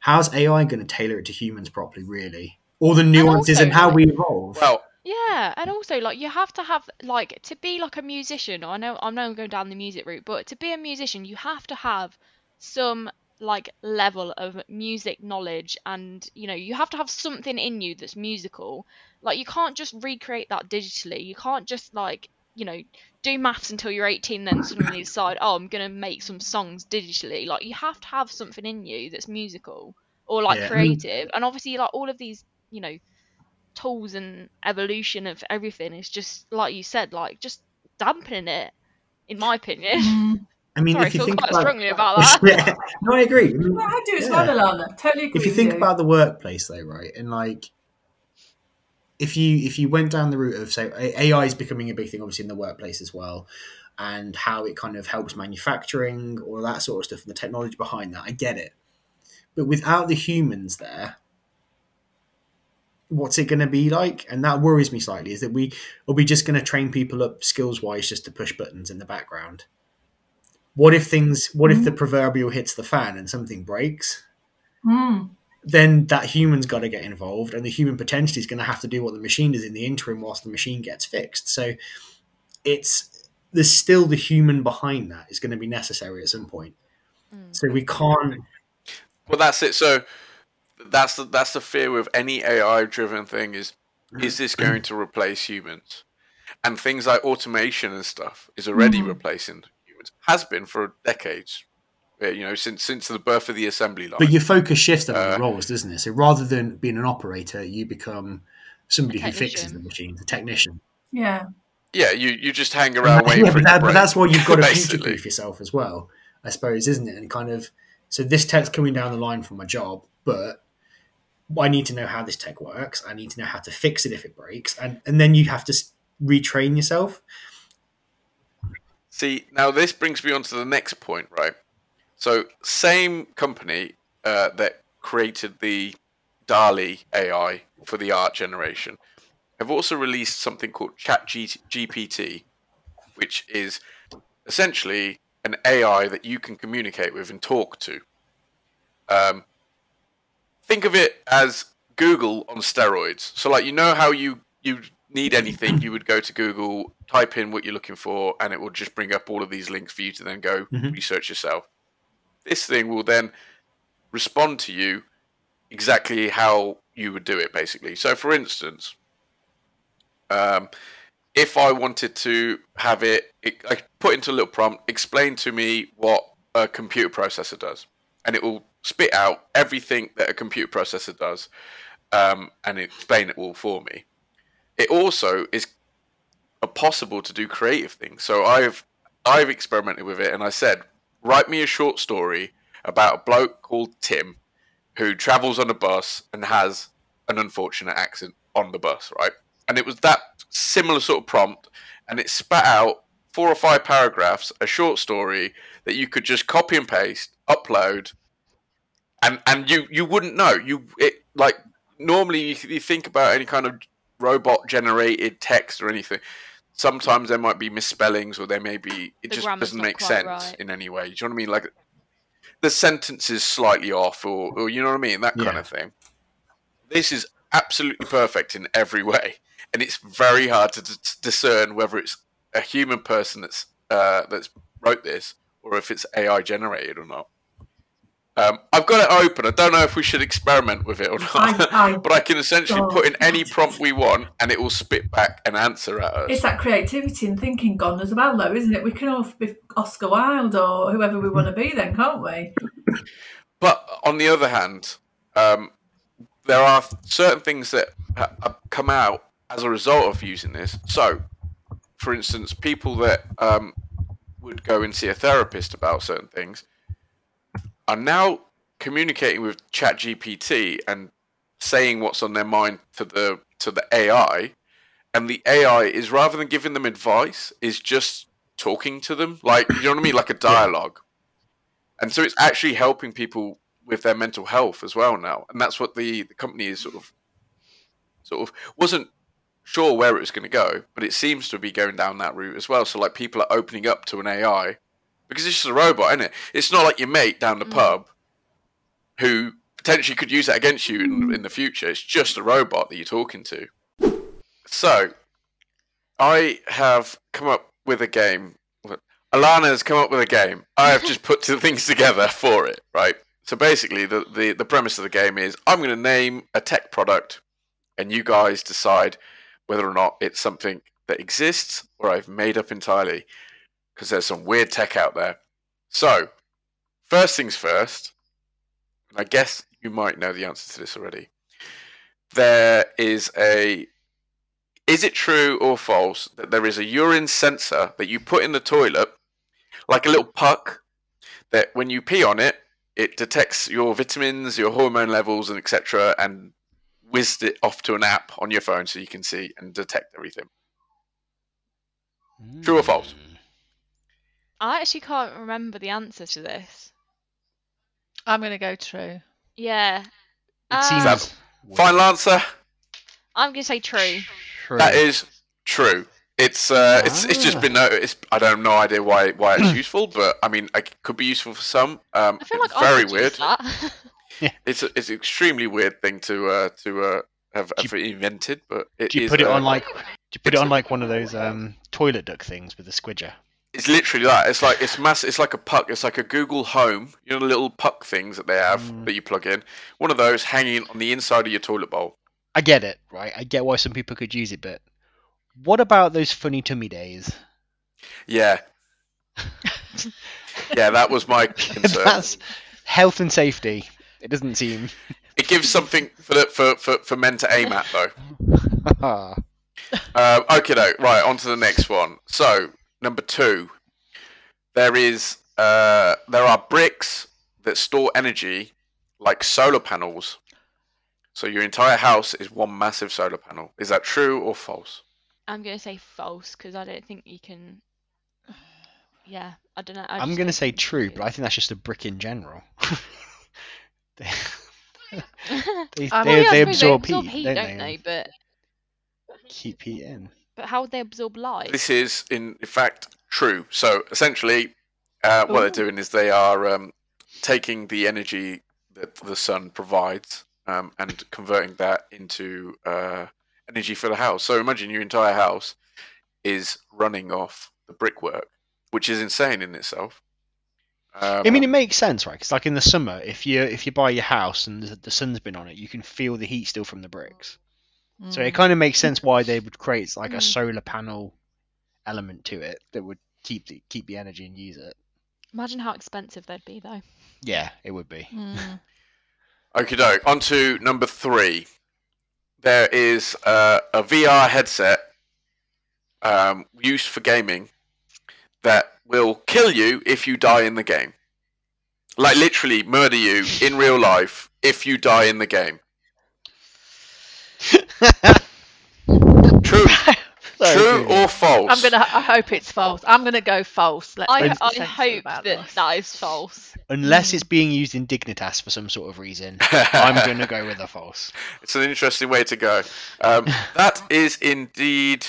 Speaker 4: how's AI going to tailor it to humans properly, really? All the nuances
Speaker 5: also,
Speaker 4: and how
Speaker 5: like-
Speaker 4: we evolve.
Speaker 2: Well,
Speaker 5: Yeah, and also like you have to have like to be like a musician. I know I know I'm not going down the music route, but to be a musician, you have to have some like level of music knowledge, and you know you have to have something in you that's musical. Like you can't just recreate that digitally. You can't just like you know do maths until you're 18, then suddenly decide, oh, I'm gonna make some songs digitally. Like you have to have something in you that's musical or like
Speaker 4: Yeah.
Speaker 5: creative, and obviously like all of these you know tools and evolution of everything is just like you said, like just dampening it, in my opinion.
Speaker 6: Mm.
Speaker 4: I mean,
Speaker 5: Sorry,
Speaker 4: if you
Speaker 5: feel
Speaker 4: think
Speaker 5: quite
Speaker 4: about,
Speaker 5: strongly about that.
Speaker 4: yeah, no, I agree. I mean,
Speaker 6: Well, I do as
Speaker 4: Yeah.
Speaker 6: well, Alana. Totally agree
Speaker 4: if you think
Speaker 6: you.
Speaker 4: about the workplace though right and like if you if you went down the route of say ai is becoming a big thing obviously in the workplace as well and how it kind of helps manufacturing all that sort of stuff and the technology behind that i get it but without the humans there what's it going to be like and that worries me slightly is that we are we just going to train people up skills wise just to push buttons in the background what if things what if the proverbial hits the fan and something breaks
Speaker 6: Mm.
Speaker 4: then that human's got to get involved, and the human potentially is going to have to do what the machine does in the interim whilst the machine gets fixed. So it's there's still the human behind that is going to be necessary at some point. So we can't.
Speaker 2: well, that's it. So that's the that's the fear with any AI driven thing is is this going to replace humans? And things like automation and stuff is already
Speaker 6: Mhm.
Speaker 2: replacing humans. Has been for decades. Uh, You know, since since the birth of the assembly line.
Speaker 4: But your focus shifts on
Speaker 2: Uh,
Speaker 4: the roles, doesn't it? So rather than being an operator, you become somebody who fixes the machine, the technician.
Speaker 6: Yeah.
Speaker 2: yeah, you, you just hang around waiting
Speaker 4: yeah,
Speaker 2: for
Speaker 4: but,
Speaker 2: it to
Speaker 4: that, but that's why you've got to
Speaker 2: basically.
Speaker 4: future proof yourself as well, I suppose, isn't it? And kind of so this tech's coming down the line from my job, but I need to know how this tech works. I need to know how to fix it if it breaks, and and then you have to retrain yourself.
Speaker 2: See, now this brings me on to the next point, right? So, same company uh, that created the DALL-E AI for the art generation have also released something called ChatGPT, which is essentially an AI that you can communicate with and talk to. Um, think of it as Google on steroids. So, like, you know how you you need anything, you would go to Google, type in what you're looking for, and it will just bring up all of these links for you to then go
Speaker 4: Mhm.
Speaker 2: research yourself. This thing will then respond to you exactly how you would do it, basically. So, for instance, um, if I wanted to have it, it, I put into a little prompt, explain to me what a computer processor does, and it will spit out everything that a computer processor does, um, and explain it all for me. It also is possible to do creative things. So I've I've experimented with it, and I said, write me a short story about a bloke called Tim who travels on a bus and has an unfortunate accident on the bus, right? And it was that similar sort of prompt, and it spat out four or five paragraphs, a short story that you could just copy and paste, upload, and and you you wouldn't know you it like normally you, you think about any kind of robot generated text or anything. Sometimes there might be misspellings or there may be it
Speaker 5: The
Speaker 2: just doesn't make sense
Speaker 5: right.
Speaker 2: in any way. Do you know what I mean? Like the sentence is slightly off or, or you know what I mean? That kind
Speaker 4: Yeah.
Speaker 2: of thing. This is absolutely perfect in every way. And it's very hard to, d- discern whether it's a human person that's uh, that's wrote this or if it's AI generated or not. Um, I've got it open. I don't know if we should experiment with it or not,
Speaker 6: I- I
Speaker 2: but I can essentially
Speaker 6: don't.
Speaker 2: put in any prompt we want, and it will spit back an answer at us.
Speaker 6: It's that creativity and thinking gone as well, though, isn't it? We can all be Oscar Wilde or whoever we want to be, then, can't we?
Speaker 2: But on the other hand, um, there are certain things that have come out as a result of using this. So, for instance, people that um, would go and see a therapist about certain things are now communicating with ChatGPT and saying what's on their mind to the to the AI, and the AI is rather than giving them advice, is just talking to them, like you know what I mean, like a dialogue. And so it's actually helping people with their mental health as well now. And that's what the, the company is sort of sort of wasn't sure where it was going to go but it seems to be going down that route as well. So like people are opening up to an ai because it's just a robot isn't it? It's not like your mate down the mm. pub who potentially could use that against you in, mm. in the future. It's just a robot that you're talking to. So i have come up with a game. Alana has come up with a game. I have just put two things together for it, right? So basically, the, the, the premise of the game is I'm going to name a tech product, and you guys decide whether or not it's something that exists or I've made up entirely, because there's some weird tech out there. So, first things first, I guess you might know the answer to this already. There is a. Is it true or false that there is a urine sensor that you put in the toilet like a little puck that when you pee on it, it detects your vitamins, your hormone levels, and etc., and whizzed it off to an app on your phone so you can see and detect everything. True or false? Hmm.
Speaker 5: I actually can't remember the answer to this.
Speaker 7: I'm going to go true.
Speaker 5: Yeah.
Speaker 8: It seems
Speaker 2: Sam. Final answer.
Speaker 5: I'm gonna say true.
Speaker 8: True.
Speaker 2: That is true. It's uh, it's it's just
Speaker 8: Ah.
Speaker 2: been no. It's I don't have no idea why why it's useful, but I mean, it could be useful for some. Um,
Speaker 5: I feel like
Speaker 2: it's
Speaker 5: I
Speaker 2: very
Speaker 5: could
Speaker 2: weird.
Speaker 5: use that.
Speaker 2: It's a, it's an extremely weird thing to uh to uh have,
Speaker 8: Do
Speaker 2: have invented, but it
Speaker 8: Do you
Speaker 2: is,
Speaker 8: put it
Speaker 2: uh,
Speaker 8: on like? Do you put it on like one of those um, toilet duck things with the squidger?
Speaker 2: It's literally that. It's like it's mass. It's like a puck. It's like a Google Home. You know, the little puck things that they have
Speaker 8: Mm.
Speaker 2: that you plug in. One of those hanging on the inside of your toilet bowl.
Speaker 8: I get it, right? I get why some people could use it, but what about those funny tummy days?
Speaker 2: Yeah. yeah, that was my concern.
Speaker 8: That's health and safety. It doesn't seem.
Speaker 2: It gives something for, the, for for for men to aim at, though.
Speaker 8: Ah,
Speaker 2: Um, okay, though. Right, on to the next one. So, number two, there is uh, there are bricks that store energy like solar panels. So your entire house is one massive solar panel. Is that true or false?
Speaker 5: I'm gonna say false because I don't think you can. Yeah, I don't know. I
Speaker 8: I'm going to say true, but I think that's just a brick in general. they
Speaker 5: can.
Speaker 8: they, they,
Speaker 5: Well, yeah, I
Speaker 8: they
Speaker 5: suppose
Speaker 8: absorb heat,
Speaker 5: don't,
Speaker 8: don't,
Speaker 5: they?
Speaker 8: they?
Speaker 5: But
Speaker 8: Keep heat in.
Speaker 5: But how would they absorb light?
Speaker 2: This is, in, in fact, true. So essentially, uh, what
Speaker 5: Ooh.
Speaker 2: they're doing is they are um, taking the energy that the sun provides um, and converting that into uh, energy for the house. So imagine your entire house is running off the brickwork, which is insane in itself. Um,
Speaker 8: I mean, it makes sense, right? Because like in the summer, if you if you buy your house and the, the sun's been on it, you can feel the heat still from the bricks. So it
Speaker 7: Mm.
Speaker 8: kind of makes sense why they would create like a
Speaker 5: Mm.
Speaker 8: solar panel element to it that would keep the keep the energy and use it.
Speaker 5: Imagine how expensive they'd be though.
Speaker 8: Yeah, it would be.
Speaker 7: Mm.
Speaker 2: Okie doke. On to number three. There is uh, a VR headset um, used for gaming that will kill you if you die in the game. Like literally murder you in real life if you die in the game. True,
Speaker 8: So
Speaker 2: true
Speaker 8: good.
Speaker 2: or false?
Speaker 7: I'm gonna. I hope it's false. I'm gonna go false. Let's
Speaker 5: I I hope that
Speaker 7: this.
Speaker 5: that is false.
Speaker 8: Unless it's being used in Dignitas for some sort of reason, I'm gonna go with a false.
Speaker 2: It's an interesting way to go. Um, that is indeed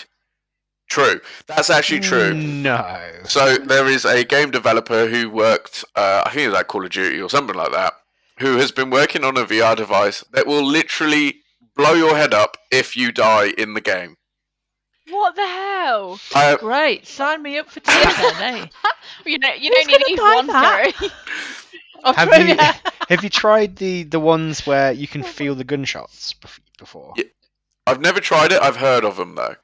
Speaker 2: true. That's actually true.
Speaker 8: No.
Speaker 2: So there is a game developer who worked, uh, I think it was like Call of Duty or something like that, who has been working on a VR device that will literally blow your head up if you die in the game.
Speaker 5: What the hell?
Speaker 2: I,
Speaker 7: Great. Sign me up for ten then, eh?
Speaker 5: You know, you
Speaker 7: Who's
Speaker 5: don't need
Speaker 7: gonna buy
Speaker 5: one
Speaker 7: that?
Speaker 5: Gary.
Speaker 8: Have you.
Speaker 4: Have you tried the the ones where you can feel the gunshots before?
Speaker 2: Yeah. I've never tried it. I've heard of them though.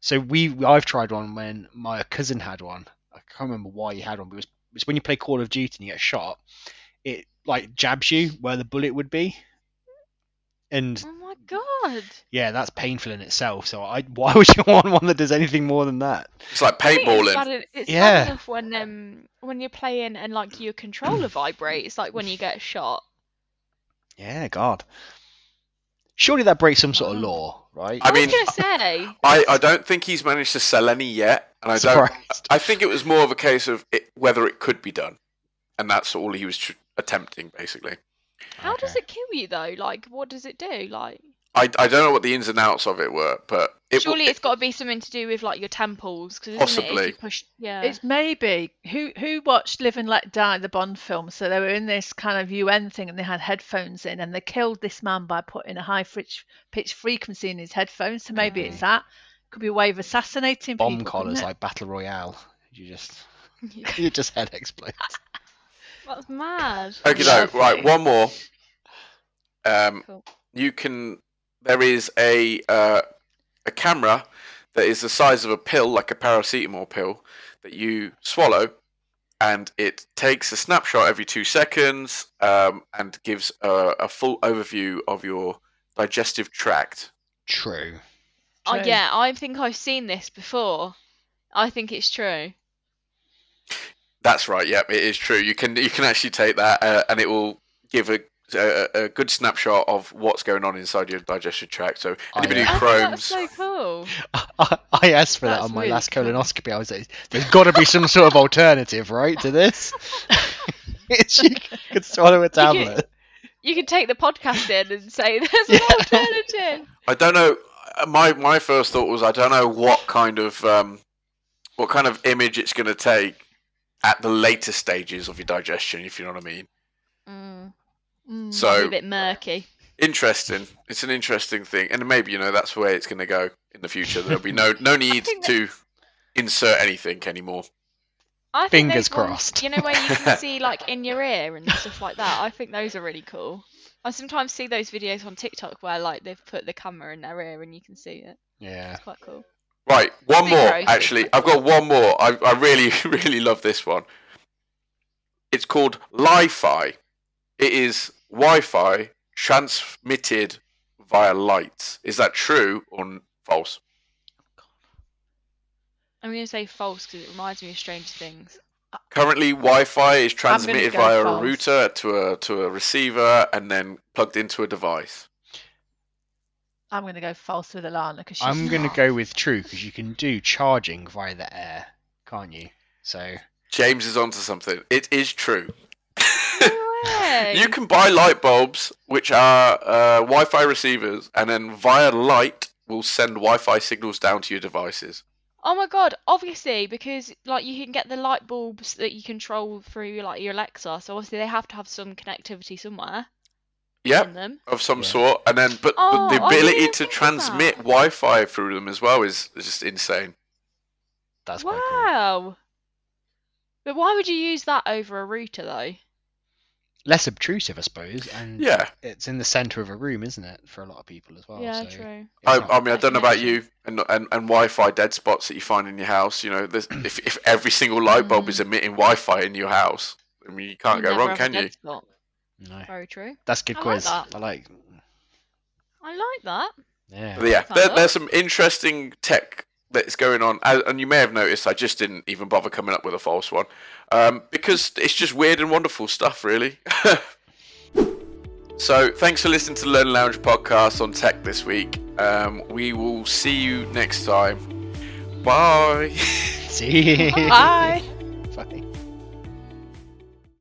Speaker 4: So we I've tried one when my cousin had one. I can't remember why he had one, but it was, it's when you play Call of Duty and you get shot, it like jabs you where the bullet would be. And
Speaker 5: Oh my god.
Speaker 4: yeah, that's painful in itself. So I why would you want one that does anything more than that?
Speaker 2: It's like
Speaker 5: I think It's,
Speaker 2: paintballing.
Speaker 5: bad, en- it's
Speaker 4: Yeah.
Speaker 5: bad enough when um when you're playing and like your controller vibrates, like when you get shot.
Speaker 4: Yeah, God. Surely that breaks some sort of law, right?
Speaker 2: I
Speaker 5: I,
Speaker 2: mean,
Speaker 5: was gonna say.
Speaker 2: I, I don't think he's managed to sell any yet, and I don't.
Speaker 4: Surprised.
Speaker 2: I think it was more of a case of it, whether it could be done, and that's all he was tr- attempting, basically.
Speaker 5: How does it kill you though? Like, what does it do? Like,
Speaker 2: I, I don't know what the ins and outs of it were, but it,
Speaker 5: surely
Speaker 2: it,
Speaker 5: it's got to be something to do with like your temples, because
Speaker 2: Possibly.
Speaker 5: It, push, yeah.
Speaker 6: It's maybe who who watched Live and Let Die, the Bond film. So they were in this kind of UN thing, and they had headphones in, and they killed this man by putting a high pitch pitch frequency in his headphones. So maybe it's mm. that. Could be a way of assassinating
Speaker 4: Bomb
Speaker 6: people.
Speaker 4: collars like Battle Royale. You just you just head explodes.
Speaker 5: That's mad.
Speaker 2: okay, no, right. One more. Um,
Speaker 5: Cool.
Speaker 2: you can. There is a uh, a camera that is the size of a pill, like a paracetamol pill, that you swallow, and it takes a snapshot every two seconds um, and gives a, a full overview of your digestive tract.
Speaker 4: True.
Speaker 5: Oh,
Speaker 6: True.
Speaker 5: yeah, I think I've seen this before. I think it's true.
Speaker 2: That's right. Yep, it is true. You can you can actually take that uh, and it will give a, a a good snapshot of what's going on inside your digestive tract. So anybody
Speaker 4: uh,
Speaker 2: who
Speaker 5: I think that's so cool.
Speaker 4: I, I asked for that
Speaker 5: That's
Speaker 4: on my
Speaker 5: really
Speaker 4: last
Speaker 5: cool.
Speaker 4: colonoscopy. I was like, "There's got to be some sort of alternative, right, to this?" It's you could swallow a tablet.
Speaker 5: You can take the podcast in and say there's
Speaker 4: Yeah.
Speaker 5: an alternative.
Speaker 2: I don't know. uh, My my first thought was I don't know what kind of um, what kind of image it's going to take at the later stages of your digestion, if you know what I mean.
Speaker 5: Mm,
Speaker 6: Mm.
Speaker 2: So-
Speaker 5: a bit murky.
Speaker 2: Interesting. It's an interesting thing, and maybe you know that's where it's going to go in the future. There'll be no no need
Speaker 5: think that-
Speaker 2: to insert anything anymore.
Speaker 5: I think
Speaker 4: Fingers
Speaker 5: those ones- you know where you can see like in your ear and stuff like that. I think those are really cool. I sometimes see those videos on TikTok where like they've put the camera in their ear and you can see it.
Speaker 4: Yeah.
Speaker 5: It's quite cool.
Speaker 2: Right, one
Speaker 5: Big
Speaker 2: more. Actually, I've got one more. I, I really, really love this one. It's called Li-Fi. It is Wi-Fi transmitted via light. Is that true or false?
Speaker 5: I'm going to say false because it reminds me of Stranger Things.
Speaker 2: Currently, Wi-Fi is transmitted
Speaker 6: go
Speaker 2: via a router to a to a receiver and then plugged into a device.
Speaker 6: I'm going to go false with Alana because she's
Speaker 4: I'm going to go with true because you can do charging via the air, can't you? So
Speaker 2: James is onto something. It is true.
Speaker 5: No way.
Speaker 2: You can buy light bulbs, which are uh, Wi-Fi receivers, and then via light will send Wi-Fi signals down to your devices.
Speaker 5: Oh my god, obviously, because like you can get the light bulbs that you control through like your Alexa, so obviously they have to have some connectivity somewhere
Speaker 2: Yep,
Speaker 5: in them.
Speaker 2: of some
Speaker 4: Yeah.
Speaker 2: sort, and then but, but
Speaker 5: Oh,
Speaker 2: the ability to transmit
Speaker 5: that.
Speaker 2: Wi-Fi through them as well is, is just insane.
Speaker 4: that's quite cool.
Speaker 5: Wow. But why would you use that over a router though?
Speaker 4: Less obtrusive, I suppose, and
Speaker 2: Yeah,
Speaker 4: it's in the center of a room, isn't it, for a lot of people as well?
Speaker 5: yeah,
Speaker 4: so
Speaker 5: true.
Speaker 2: I, I mean, I don't know about you and, and and Wi-Fi dead spots that you find in your house. You know, if if every single light bulb is
Speaker 5: Mm.
Speaker 2: emitting Wi-Fi in your house, I mean, you can't
Speaker 5: You
Speaker 2: go wrong, can you?
Speaker 5: spot.
Speaker 4: No,
Speaker 5: Very true.
Speaker 4: that's good
Speaker 5: I like
Speaker 4: quiz.
Speaker 5: that.
Speaker 4: I like.
Speaker 5: I like that.
Speaker 4: Yeah.
Speaker 2: But yeah, there, there's some interesting tech that's going on, and and you may have noticed I just didn't even bother coming up with a false one, um, because it's just weird and wonderful stuff, really. so thanks for listening to the Learn Lounge podcast on tech this week. Um, we will see you next time. Bye.
Speaker 4: See.
Speaker 6: Bye.
Speaker 4: Bye.